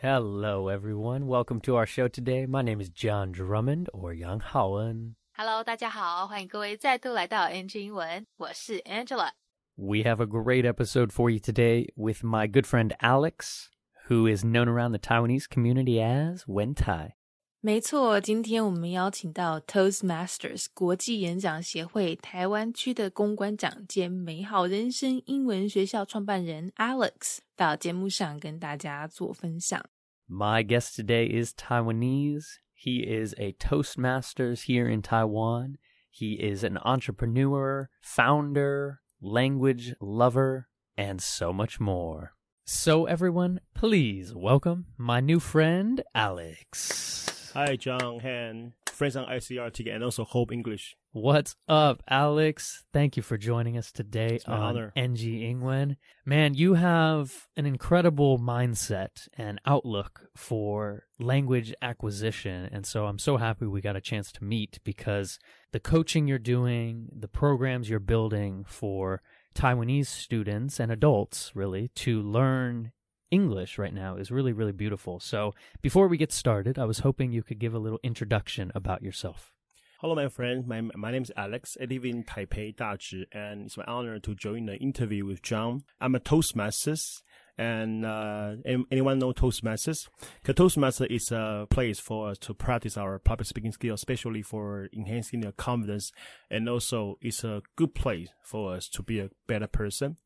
Hello, everyone. Welcome to our show today. My name is John Drummond or Yang Haoen. Hello，大家好，欢迎各位再度来到 NG 英文，我是 Angela。 We have a great episode for you today with my good friend Alex, who is known around the Taiwanese community as Wen Tai. 没错，今天我们邀请到 Toastmasters 国际演讲协会台湾区的公关长兼美好人生英文学校创办人 Alex 到节目上跟大家做分享。 My guest today is Taiwanese. He is a Toastmasters here in Taiwan. He is an entrepreneur, founder, language lover, and so much more. So, everyone, please welcome my new friend, Alex. Hi, John Han, friends on ICRT and also Hope English. What's up, Alex? Thank you for joining us today It's on honor. NG Ingwen. Man, you have an incredible mindset and outlook for language acquisition. And so I'm so happy we got a chance to meet because the coaching you're doing, the programs you're building for Taiwanese students and adults, really, to learn English right now is really, really beautiful. So before we get started, I was hoping you could give a little introduction about yourself. Hello, my friend. My my name is Alex. I live in Taipei, Dazhi, and it's my honor to join the interview with John. I'm a Toastmasters, and uh, anyone know Toastmasters? 'Cause Toastmaster is a place for us to practice our public speaking skills, especially for enhancing your confidence, and also it's a good place for us to be a better person.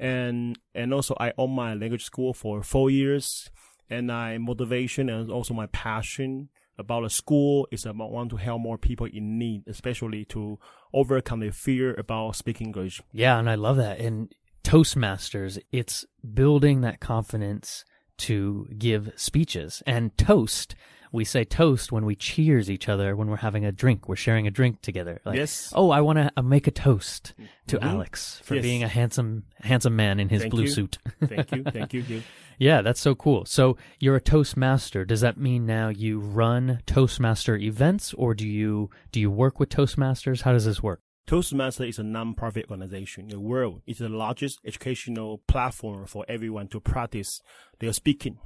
and and also I own my language school for four years, and my motivation and also my passion about the school is about want to help more people in need, especially to overcome the fear about speaking English. Yeah, and I love that. And Toastmasters, it's building that confidence to give speeches. And toast, we say toast when we cheers each other when we're having a drink. We're sharing a drink together. Like, Yes. Oh, I want to make a toast to Mhm. Alex for Yes. being a handsome, handsome man in his Thank blue you. suit. Thank you, thank you. you. yeah, that's so cool. So you're a Toastmaster. Does that mean now you run Toastmaster events or do you, do you work with Toastmasters? How does this work? Toastmaster is a non-profit organization in the world. It's the largest educational platform for everyone to practice their speaking.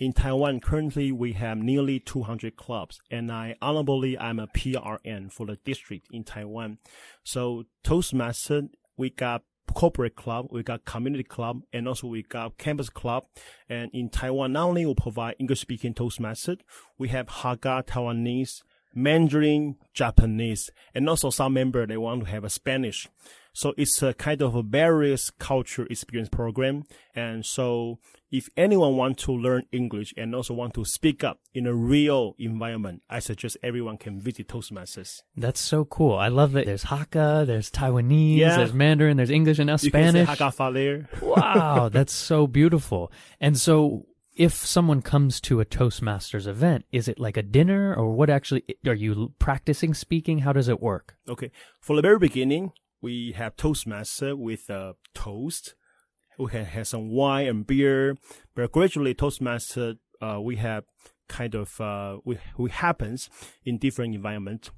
In Taiwan, currently we have nearly 200 clubs, and I honorably I'm a PRM for the district in Taiwan. So Toastmaster, we got corporate club, we got community club, and also we got campus club. And in Taiwan, not only we provide English speaking Toastmaster, we have Hakka Taiwanese, Mandarin, Japanese, and also some member they want to have a Spanish. So it's a kind of a various culture experience program. And so if anyone want to learn English and also want to speak up in a real environment, I suggest everyone can visit Toastmasters. That's so cool. I love that there's Hakka, there's Taiwanese, Yeah. there's Mandarin, there's English, and now You Spanish. Hagafa wow, that's so beautiful. And so, if someone comes to a Toastmasters event, is it like a dinner, or what actually are you practicing speaking? How does it work? Okay. For the very beginning, we have Toastmaster with uh, toast. We can have some wine and beer, but gradually Toastmaster, uh, we have kind of, uh, we, we happens in different environment.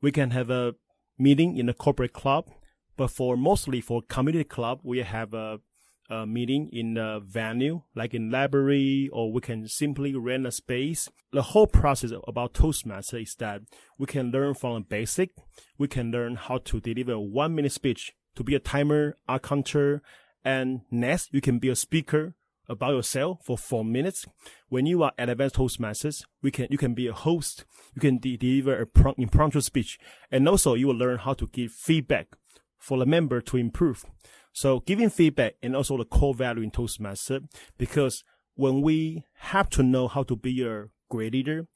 We can have a meeting in a corporate club, but for mostly for community club, we have a, a meeting in a venue, like in library, or we can simply rent a space. The whole process about Toastmaster is that we can learn from the basic. We can learn how to deliver a one minute speech to be a timer, a counter, and next you can be a speaker about yourself for four minutes. When you are at advanced Toastmasters, we can you can be a host. You can de- deliver a pro- impromptu speech, and also you will learn how to give feedback for the member to improve. So giving feedback and also the core value in Toastmaster because when we have to know how to be a great leader,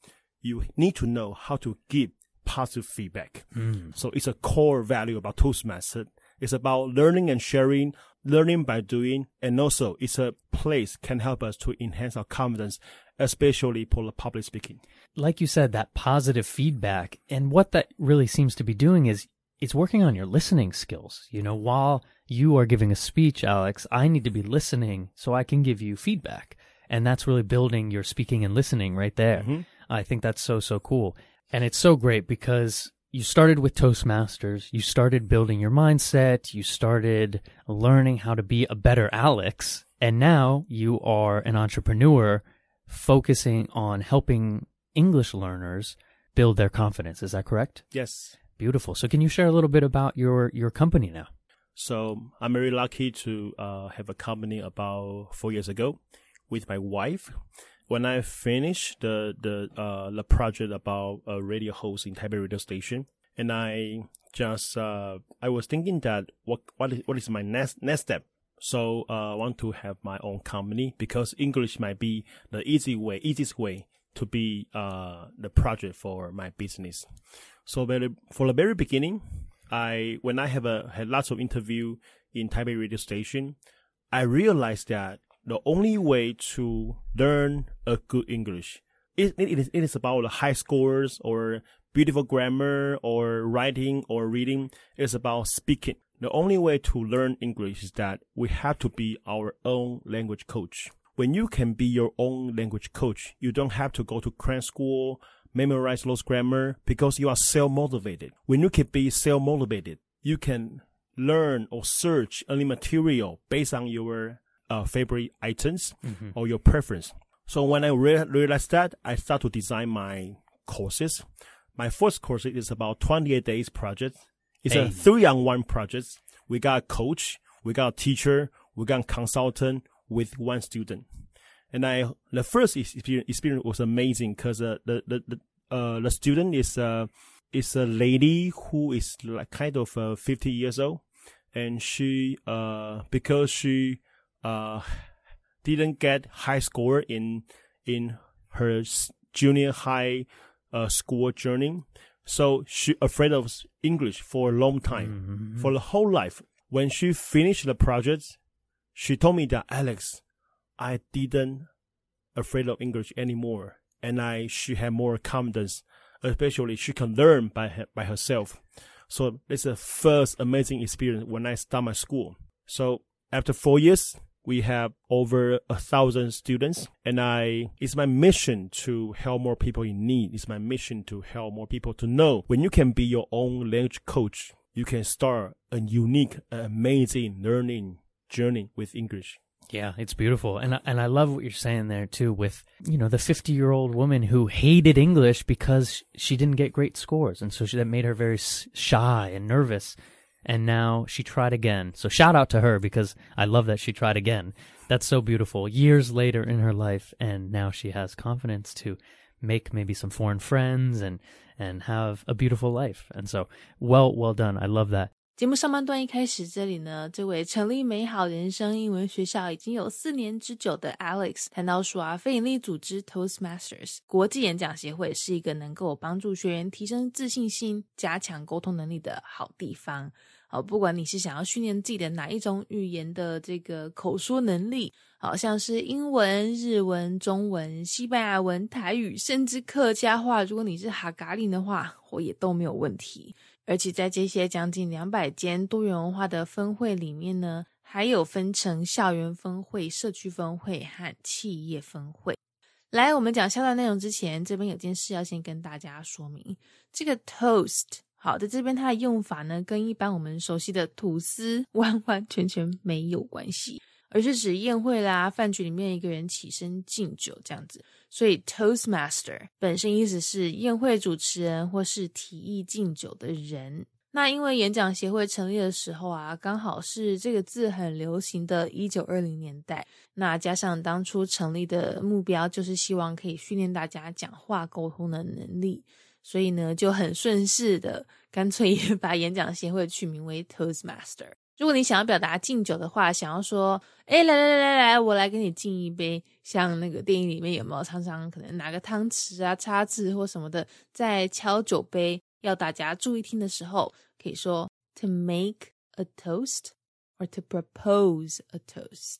you need to know how to give positive feedback. Mm. So it's a core value about Toastmaster. It's about learning and sharing, learning by doing, and also it's a place can help us to enhance our confidence, especially for the public speaking. Like you said, that positive feedback, and what that really seems to be doing is it's working on your listening skills. You know, while you are giving a speech, Alex, I need to be listening so I can give you feedback. And that's really building your speaking and listening right there. Mm-hmm. I think that's so, so cool. And it's so great because you started with Toastmasters, you started building your mindset, you started learning how to be a better Alex, and now you are an entrepreneur focusing on helping English learners build their confidence. Is that correct? Yes. Beautiful. So can you share a little bit about your your company now? So I'm very lucky to uh, have a company about four years ago with my wife. When I finished the the uh, the project about a radio host in Taipei radio station, and I just uh, I was thinking that what what is what is my next next step. So uh, I want to have my own company because English might be the easy way, easiest way to be uh, the project for my business. So very, for the very beginning, I when I have a had lots of interview in Taipei radio station, I realized that the only way to learn a good English it, it is it is about the high scores or beautiful grammar or writing or reading. It's about speaking. The only way to learn English is that we have to be our own language coach. When you can be your own language coach, you don't have to go to cram school, memorize those grammar because you are self-motivated. When you can be self-motivated, you can learn or search any material based on your uh, favorite items mm-hmm. or your preference. So when I re- realized that, I start to design my courses. My first course is about 28 days project. It's hey. a three on one project. We got a coach, we got a teacher, we got a consultant with one student. And I, the first experience was amazing because uh, the, the, the, uh, the student is, uh, is a lady who is like kind of uh, 50 years old. And she, uh, because she, uh, didn't get high score in, in her junior high, uh, school journey. So she afraid of English for a long time, mm-hmm. for the whole life. When she finished the project, she told me that Alex, I didn't afraid of English anymore, and I she had more confidence. Especially, she can learn by her, by herself. So it's the first amazing experience when I start my school. So after four years, we have over a thousand students and I, it's my mission to help more people in need. It's my mission to help more people to know when you can be your own language coach, you can start a unique, amazing learning journey with English. Yeah, it's beautiful. And and I love what you're saying there too with, you know, the 50-year-old woman who hated English because she didn't get great scores and so she, that made her very shy and nervous and now she tried again. So shout out to her because I love that she tried again. That's so beautiful. Years later in her life, and now she has confidence to make maybe some foreign friends and and have a beautiful life. And so, well, well done. I love that. 节目上半段一开始，这里呢，这位成立美好人生英文学校已经有四年之久的 Alex 谈到说啊，非营利组织 Toastmasters 国际演讲协会是一个能够帮助学员提升自信心、加强沟通能力的好地方。好，不管你是想要训练自己的哪一种语言的这个口说能力，好像是英文、日文、中文、西班牙文、台语，甚至客家话，如果你是哈嘎林的话，我也都没有问题。而且在这些将近两百间多元文化的分会里面呢，还有分成校园分会、社区分会和企业分会。来，我们讲下段内容之前，这边有件事要先跟大家说明，这个 toast。好，在这边它的用法呢，跟一般我们熟悉的吐司完完全全没有关系，而是指宴会啦、饭局里面一个人起身敬酒这样子。所以 Toastmaster 本身意思是宴会主持人或是提议敬酒的人。那因为演讲协会成立的时候啊，刚好是这个字很流行的一九二零年代。那加上当初成立的目标就是希望可以训练大家讲话沟通的能力。所以呢，就很顺势的，干脆也 把演讲协会取名为 Toastmaster。如果你想要表达敬酒的话，想要说，哎，来来来来来，我来给你敬一杯。像那个电影里面有没有常常可能拿个汤匙啊、叉子或什么的，在敲酒杯，要大家注意听的时候，可以说 to make a toast or to propose a toast。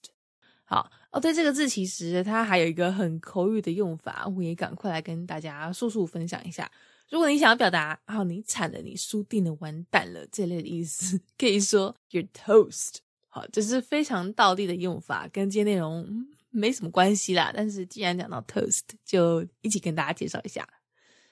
好哦，对这个字，其实它还有一个很口语的用法，我也赶快来跟大家速速分享一下。如果你想要表达“啊，你惨了，你输定了，完蛋了”这类的意思，可以说 “you're toast”。好，这是非常道地的用法，跟今天内容没什么关系啦。但是既然讲到 toast，就一起跟大家介绍一下。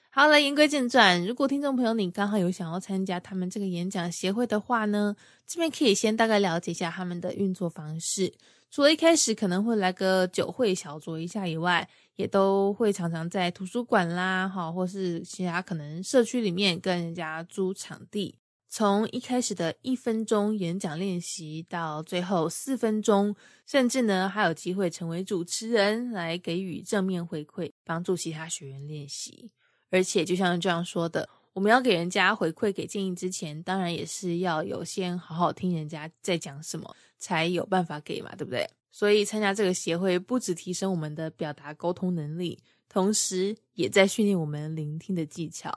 好了，言归正传，如果听众朋友你刚好有想要参加他们这个演讲协会的话呢，这边可以先大概了解一下他们的运作方式。除了一开始可能会来个酒会小酌一下以外，也都会常常在图书馆啦，哈，或是其他可能社区里面跟人家租场地。从一开始的一分钟演讲练习，到最后四分钟，甚至呢还有机会成为主持人，来给予正面回馈，帮助其他学员练习。而且就像这样说的，我们要给人家回馈、给建议之前，当然也是要有先好好听人家在讲什么，才有办法给嘛，对不对？所以参加这个协会，不止提升我们的表达沟通能力，同时也在训练我们聆听的技巧。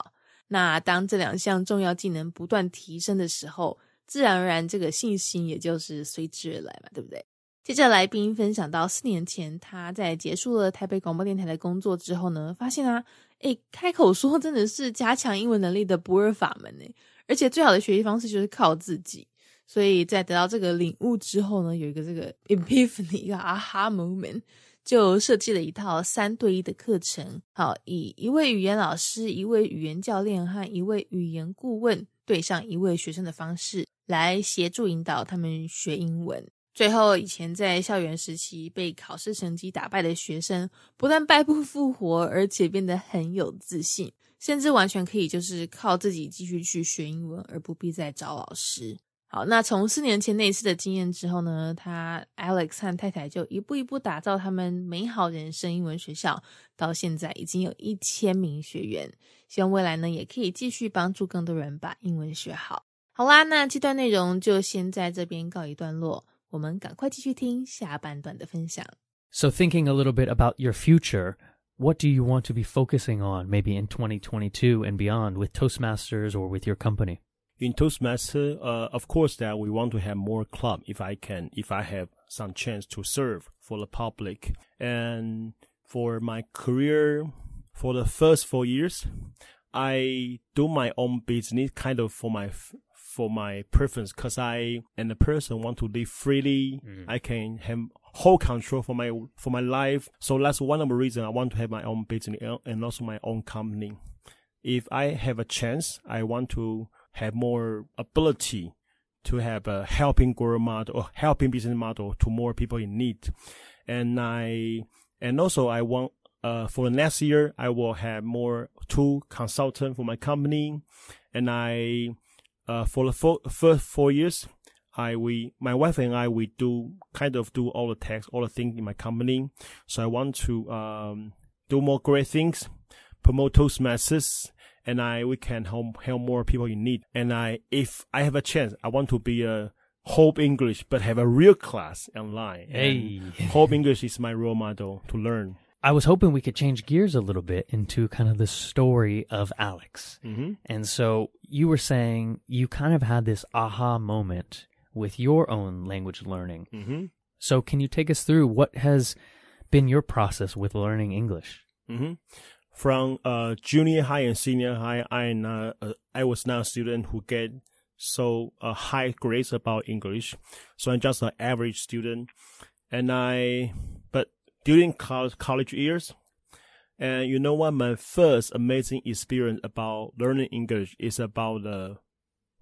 那当这两项重要技能不断提升的时候，自然而然这个信心也就是随之而来嘛，对不对？接着来宾分享到四年前他在结束了台北广播电台的工作之后呢，发现啊，诶，开口说真的是加强英文能力的不二法门呢，而且最好的学习方式就是靠自己。所以在得到这个领悟之后呢，有一个这个 epiphany 一个 aha moment。就设计了一套三对一的课程，好，以一位语言老师、一位语言教练和一位语言顾问对上一位学生的方式来协助引导他们学英文。最后，以前在校园时期被考试成绩打败的学生，不但败不复活，而且变得很有自信，甚至完全可以就是靠自己继续去学英文，而不必再找老师。好，那从四年前那一次的经验之后呢，他 Alex 和太太就一步一步打造他们美好人生英文学校，到现在已经有一千名学员，希望未来呢也可以继续帮助更多人把英文学好。好啦，那这段内容就先在这边告一段落，我们赶快继续听下半段的分享。So thinking a little bit about your future. What do you want to be focusing on maybe in 2022 and beyond with Toastmasters or with your company? in Toastmaster, uh, of course, that we want to have more club if I can, if I have some chance to serve for the public. And for my career, for the first four years, I do my own business kind of for my for my preference because I and the person want to live freely. Mm. I can have whole control for my for my life. So that's one of the reasons I want to have my own business and also my own company. If I have a chance, I want to have more ability to have a helping growth model or helping business model to more people in need. And I, and also I want, uh, for next year, I will have more two consultant for my company. And I, uh, for the first four years, I, we, my wife and I, we do kind of do all the tax, all the things in my company. So I want to, um, do more great things, promote Toastmasters, and I we can help help more people in need. And I if I have a chance, I want to be a Hope English, but have a real class online. Hey, Hope English is my role model to learn. I was hoping we could change gears a little bit into kind of the story of Alex. Mm-hmm. And so you were saying you kind of had this aha moment with your own language learning. Mm-hmm. So can you take us through what has been your process with learning English? Mm-hmm from uh, junior high and senior high, I uh, I was not a student who get so uh, high grades about English. So I'm just an average student, and I during college years, and you know what? My first amazing experience about learning English is about the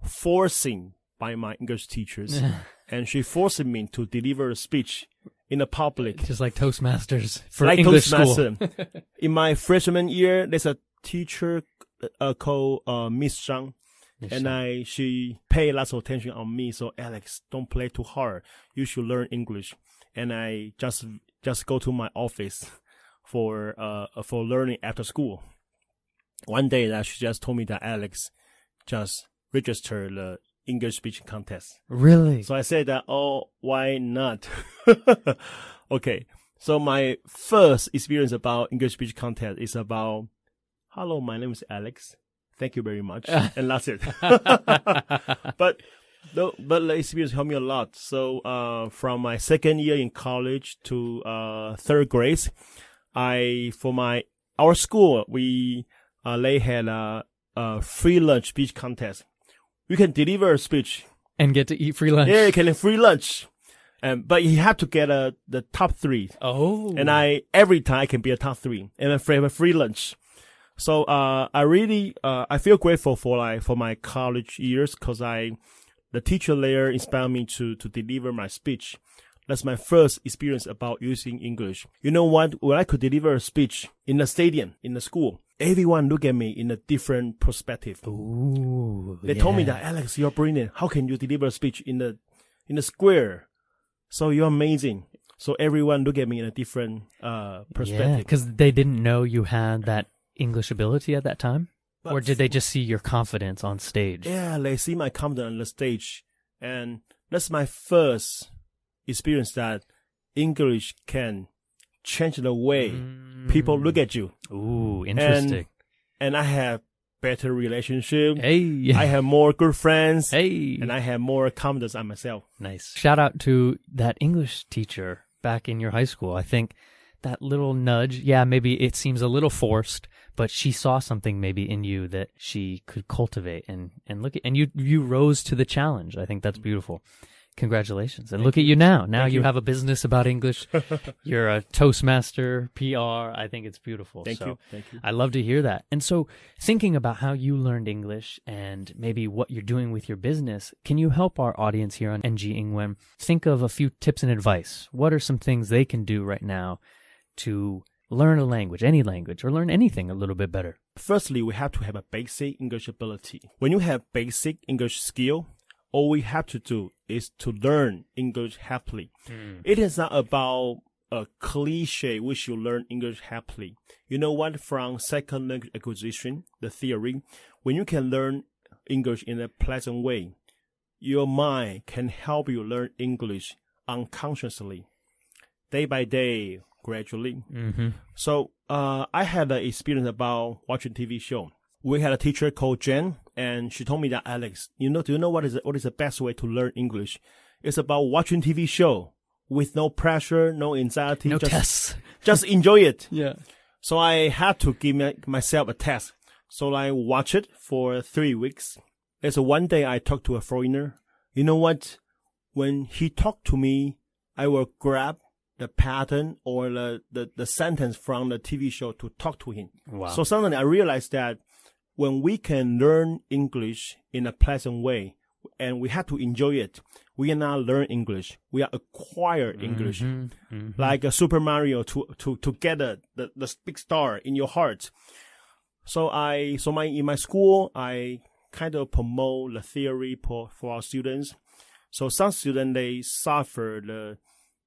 forcing by my English teachers, and she forced me to deliver a speech in the public. Just like Toastmasters for like English Toastmaster. school. in my freshman year, there's a teacher uh, called uh, Miss Zhang. and I, she pay lots of attention on me. So Alex, don't play too hard. You should learn English. And I just, just go to my office for, uh, for learning after school. One day that she just told me that Alex just register the English speaking contest. Really? So I said that, oh, why not? okay. So my first experience about English speech contest is about, hello, my name is Alex. Thank you very much. and that's it. but, the, but the experience helped me a lot. So, uh, from my second year in college to, uh, third grade, I, for my, our school, we, uh, they had a, a free lunch speech contest you can deliver a speech and get to eat free lunch. Yeah, you can free lunch. Um, but you have to get uh, the top three. Oh. And I, every time I can be a top three and then free, a free lunch. So, uh, I really, uh, I feel grateful for like, for my college years cause I, the teacher there inspired me to, to deliver my speech. That's my first experience about using English. You know what? When I could deliver a speech in the stadium, in the school, everyone look at me in a different perspective. Ooh. They told me that Alex, you're brilliant. How can you deliver a speech in the in the square? So you're amazing. So everyone look at me in a different uh Yeah, perspective. because they didn't know you had that English ability at that time? But or did they just see your confidence on stage? Yeah, they see my confidence on the stage, and that's my first experience that English can change the way people look at you. Mm. Ooh, interesting. And I have better relationship. hey. I have more good friends, hey. and I have more confidence on myself. Nice. Shout out to that English teacher back in your high school. I think that little nudge, yeah, maybe it seems a little forced, but she saw something maybe in you that she could cultivate and, and look at, and you, you rose to the challenge. I think that's beautiful. Congratulations. And look at you now. Now you you. have a business about English. You're a Toastmaster, PR. I think it's beautiful. Thank So you, thank you. I love to hear that. And so, thinking about how you learned English and maybe what you're doing with your business, can you help our audience here on NG Ingwen think of a few tips and advice? What are some things they can do right now to learn a language, any language, or learn anything a little bit better? Firstly, we have to have a basic English ability. When you have basic English skill, all we have to do is to learn English happily. Hmm. It is not about a cliche which you learn English happily. You know what? From second language acquisition, the theory, when you can learn English in a pleasant way, your mind can help you learn English unconsciously, day by day, gradually. Mm-hmm. So uh, I had an experience about watching TV show. We had a teacher called Jen, and she told me that Alex, you know, do you know what is what is the best way to learn English? It's about watching TV show with no pressure, no anxiety, No just tests. just enjoy it. Yeah. So I had to give my, myself a test. So I watched it for three weeks. There's a one day I talked to a foreigner. You know what? When he talked to me, I will grab the pattern or the, the, the sentence from the TV show to talk to him. Wow. So suddenly I realized that when we can learn English in a pleasant way and we have to enjoy it, we are not learn English. We are acquire English Mhm. like a Super Mario to to to get a, the the big star in your heart. So I so my in my school I kind of promote the theory for for our students. So some students they suffer the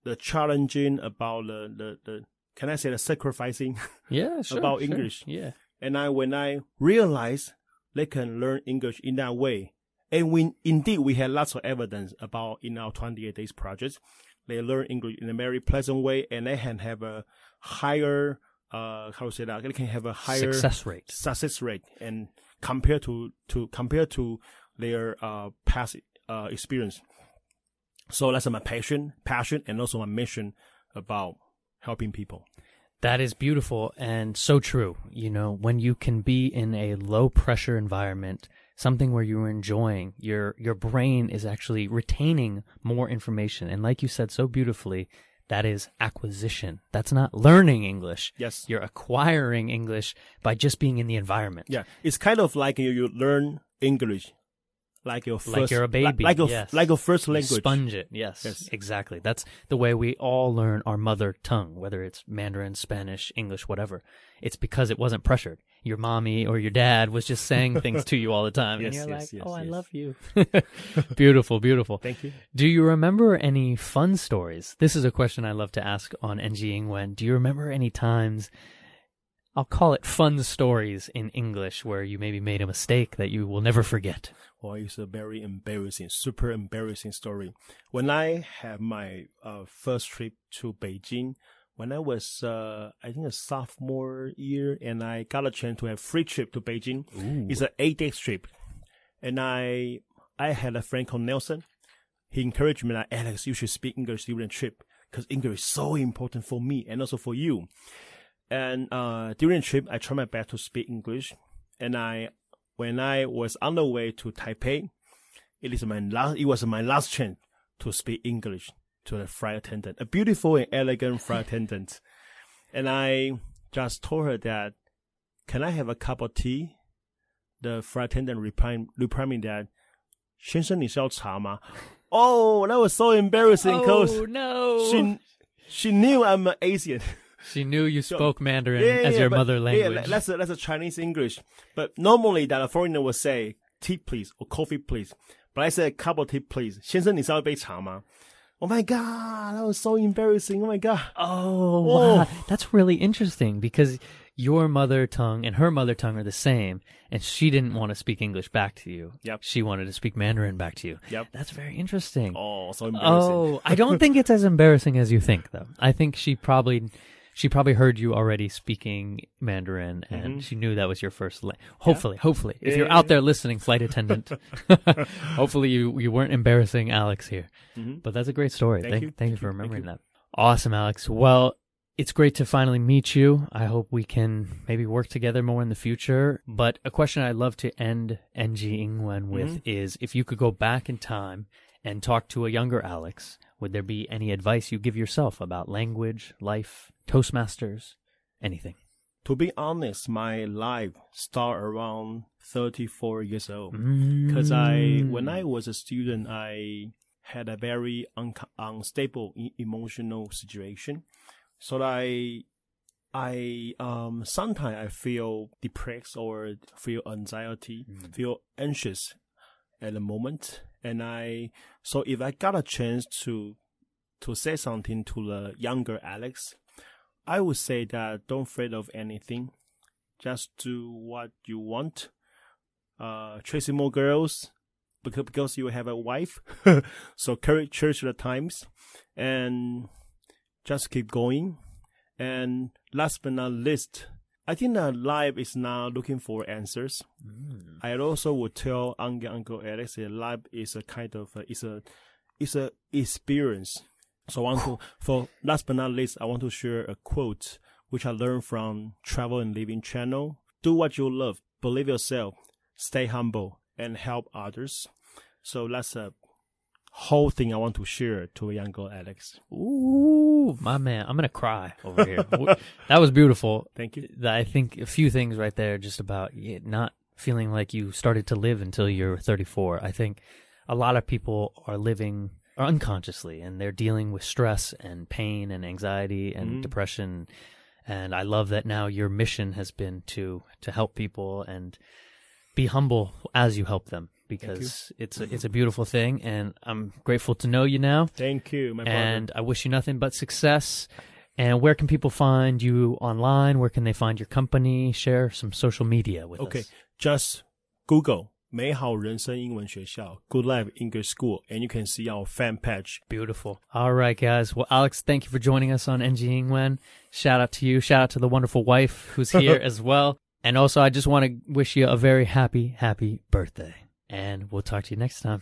the challenging about the the, the can I say the sacrificing Yeah, sure. About sure. English. Yeah. and I when I realized they can learn English in that way, and we indeed we had lots of evidence about in our 28 days project, they learn English in a very pleasant way, and they can have a higher uh how to say that they can have a higher Success rate. success rate and compared to to compared to their uh past uh experience. So that's my passion, passion, and also my mission about helping people. That is beautiful and so true. You know, when you can be in a low pressure environment, something where you're enjoying, your your brain is actually retaining more information. And like you said so beautifully, that is acquisition. That's not learning English. Yes. You're acquiring English by just being in the environment. Yeah, it's kind of like you, you learn English, like your first, Like you're a baby, like, like, a, yes. like a first You language. Sponge it. Yes, Yes. exactly. That's the way we all learn our mother tongue, whether it's Mandarin, Spanish, English, whatever. It's because it wasn't pressured. Your mommy or your dad was just saying things to you all the time. and you're yes, like, yes, oh, I love you. beautiful, beautiful. Thank you. Do you remember any fun stories? This is a question I love to ask on NG Ingwen. Do you remember any times, I'll call it fun stories in English, where you maybe made a mistake that you will never forget? Well, it's a very embarrassing, super embarrassing story. When I had my uh, first trip to Beijing, when I was, uh, I think a sophomore year, and I got a chance to have free trip to Beijing. It's an eight day trip, and I I had a friend called Nelson. He encouraged me like Alex, you should speak English during the trip because English is so important for me and also for you. And uh, during the trip, I tried my best to speak English, and I when I was on the way to Taipei, it is my last. It was my last chance to speak English to the flight attendant, a beautiful and elegant flight attendant, and I just told her that, "Can I have a cup of tea?" The flight attendant replied, replied me that, 先生你是要茶吗? Oh, that was so embarrassing because Oh no! she she knew I'm an Asian. She knew you spoke Mandarin Yeah, as yeah, your but- mother Yeah, language. that's a that's a Chinese English. But normally that a foreigner would say tea please or coffee please. But I said cup of tea please. 先生，你稍微杯茶吗? Oh my god, that was so embarrassing. Oh my god. Oh, Oh. wow. That's really interesting because your mother tongue and her mother tongue are the same, and she didn't want to speak English back to you. Yep. She wanted to speak Mandarin back to you. Yep. That's very interesting. Oh, so embarrassing. Oh, I don't think it's as embarrassing as you think, though. I think she probably. she probably heard you already speaking Mandarin, and she knew that was your first. La- hopefully, hopefully, if Mm-hmm. Yeah, you're yeah, out there listening, flight attendant, hopefully you you weren't embarrassing Alex here. But that's a great story. Thank Thank, you. thank you for remembering you. that. Awesome, Alex. Well, it's great to finally meet you. I hope we can maybe work together more in the future. But a question I'd love to end NG Ingwen with Mm-hmm. is if you could go back in time and talk to a younger Alex, would there be any advice you give yourself about language, life, Toastmasters, anything? To be honest, my life start around 34 years old. Mm. Because I, when I was a student, I had a very un- unstable e- emotional situation. So I, I, um, sometimes I feel depressed or feel anxiety, feel anxious at the moment. And I, so if I got a chance to, to say something to the younger Alex, I would say that don't afraid of anything. Just do what you want. Uh, chasing more girls because, because you have a wife. so carry church the times and just keep going. And last but not least, I think that life is now looking for answers. Mm. I also would tell Uncle Uncle Alex that life is a kind of a, it's a it's a experience. So I want to for last but not least, I want to share a quote which I learned from Travel and Living channel. Do what you love, believe yourself, stay humble, and help others. So that's a whole thing I want to share to younger Alex. Ooh, my man, I'm gonna cry over here. That was beautiful. Thank you. I think a few things right there just about not feeling like you started to live until you're 34. I think a lot of people are living unconsciously and they're dealing with stress and pain and anxiety and Mhm. depression. And I love that now your mission has been to to help people and be humble as you help them because it's a, it's a beautiful thing and I'm grateful to know you now Thank you, my and I wish you nothing but success. And where can people find you online? Where can they find your company? Share some social media with Okay, us. just Google 美好人生英文学校 Good Life English School and you can see our fan page. Beautiful. All right, guys. Well, Alex, thank you for joining us on NG Ingwen. Shout out to you. Shout out to the wonderful wife who's here as well. And also, I just want to wish you a very happy, happy birthday. And we'll talk to you next time.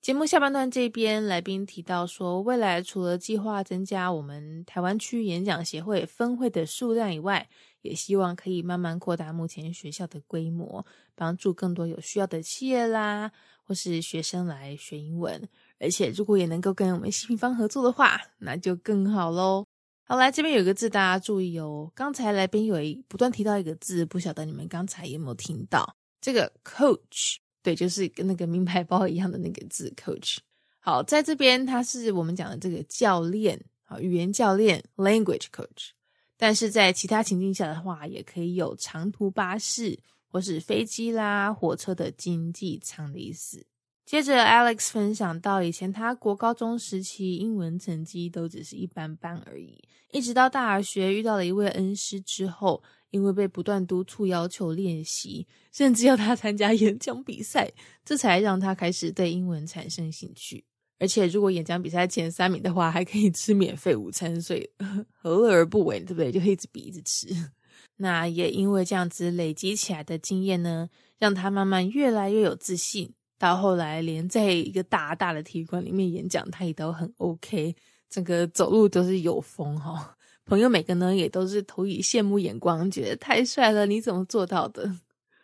节目下半段这边，来宾提到说，未来除了计划增加我们台湾区演讲协会分会的数量以外，也希望可以慢慢扩大目前学校的规模，帮助更多有需要的企业啦，或是学生来学英文。而且如果也能够跟我们新平方合作的话，那就更好喽。好，来这边有一个字大家注意哦，刚才来宾有一不断提到一个字，不晓得你们刚才有没有听到？这个 coach，对，就是跟那个名牌包一样的那个字 coach。好，在这边它是我们讲的这个教练，啊，语言教练 language coach。但是在其他情境下的话，也可以有长途巴士或是飞机啦、火车的经济舱的意思。接着，Alex 分享到，以前他国高中时期英文成绩都只是一般般而已，一直到大学遇到了一位恩师之后，因为被不断督促要求练习，甚至要他参加演讲比赛，这才让他开始对英文产生兴趣。而且，如果演讲比赛前三名的话，还可以吃免费午餐，所以 何乐而不为，对不对？就一直比，一直吃。那也因为这样子累积起来的经验呢，让他慢慢越来越有自信。到后来，连在一个大大的体育馆里面演讲，他也都很 OK，整个走路都是有风哈、朋友每个呢也都是投以羡慕眼光，觉得太帅了，你怎么做到的？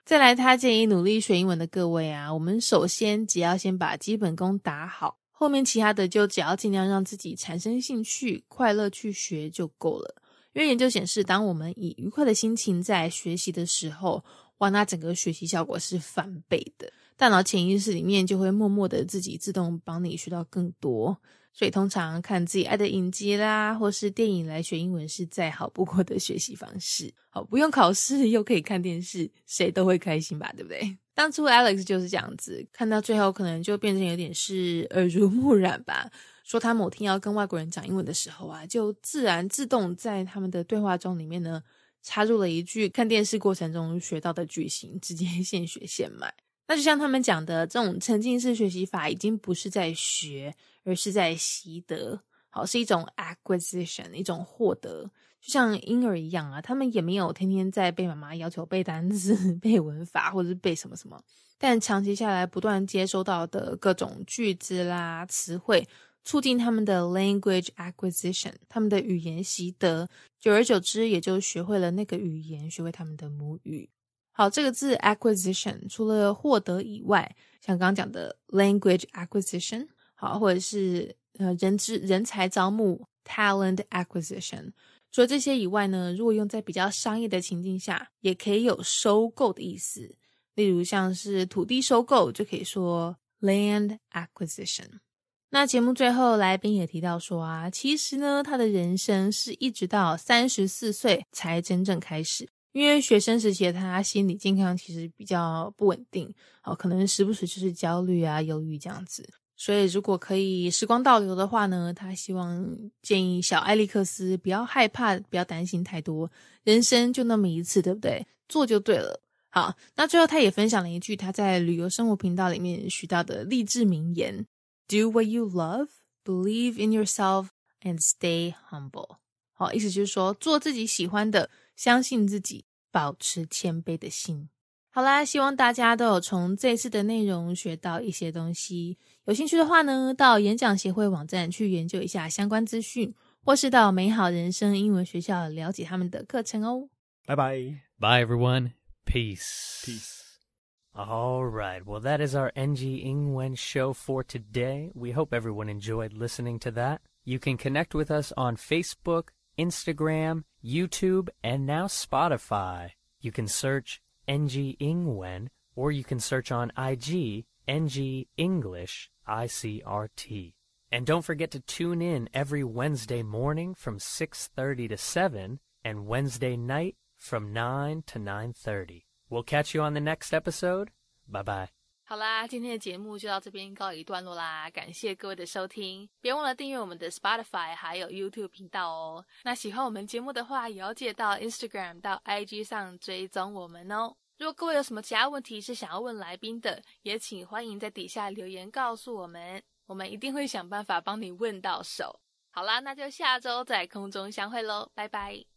再来，他建议努力学英文的各位啊，我们首先只要先把基本功打好，后面其他的就只要尽量让自己产生兴趣、快乐去学就够了。因为研究显示，当我们以愉快的心情在学习的时候，哇，那整个学习效果是翻倍的。大脑潜意识里面就会默默的自己自动帮你学到更多。所以通常看自己爱的影集啦，或是电影来学英文是再好不过的学习方式。好，不用考试又可以看电视，谁都会开心吧？对不对？当初 Alex 就是这样子，看到最后可能就变成有点是耳濡目染吧。说他某天要跟外国人讲英文的时候啊，就自然自动在他们的对话中里面呢，插入了一句看电视过程中学到的句型，直接 现学现卖。那就像他们讲的，这种沉浸式学习法已经不是在学，而是在习得。好，是一种 acquisition，一种获得。就像婴儿一样啊，他们也没有天天在被妈妈要求背单词、背文法或者是背什么什么，但长期下来，不断接收到的各种句子啦、词汇，促进他们的 language acquisition，他们的语言习得。久而久之，也就学会了那个语言，学会他们的母语。好，这个字 acquisition 除了获得以外，像刚刚讲的 language acquisition，好，或者是呃人之人才招募 talent acquisition，除了这些以外呢，如果用在比较商业的情境下，也可以有收购的意思。例如像是土地收购，就可以说 land acquisition。那节目最后，来宾也提到说啊，其实呢，他的人生是一直到三十四岁才真正开始。因为学生时期他心理健康其实比较不稳定，哦，可能时不时就是焦虑啊、忧郁这样子。所以如果可以时光倒流的话呢，他希望建议小艾利克斯不要害怕，不要担心太多，人生就那么一次，对不对？做就对了。好，那最后他也分享了一句他在旅游生活频道里面学到的励志名言：Do what you love, believe in yourself, and stay humble。好，意思就是说做自己喜欢的。相信自己，保持谦卑的心。好啦，希望大家都有从这次的内容学到一些东西。有兴趣的话呢，到演讲协会网站去研究一下相关资讯，或是到美好人生英文学校了解他们的课程哦。拜拜，Bye everyone, peace, peace. All right, well that is our NG Ingwen show for today. We hope everyone enjoyed listening to that. You can connect with us on Facebook. Instagram, YouTube, and now Spotify. You can search NG Ingwen or you can search on IG NG English ICRT. And don't forget to tune in every Wednesday morning from 6:30 to 7 and Wednesday night from 9 to 9:30. We'll catch you on the next episode. Bye-bye. 好啦，今天的节目就到这边告一段落啦，感谢各位的收听，别忘了订阅我们的 Spotify 还有 YouTube 频道哦。那喜欢我们节目的话，也要记得到 Instagram 到 IG 上追踪我们哦。如果各位有什么其他问题是想要问来宾的，也请欢迎在底下留言告诉我们，我们一定会想办法帮你问到手。好啦，那就下周在空中相会喽，拜拜。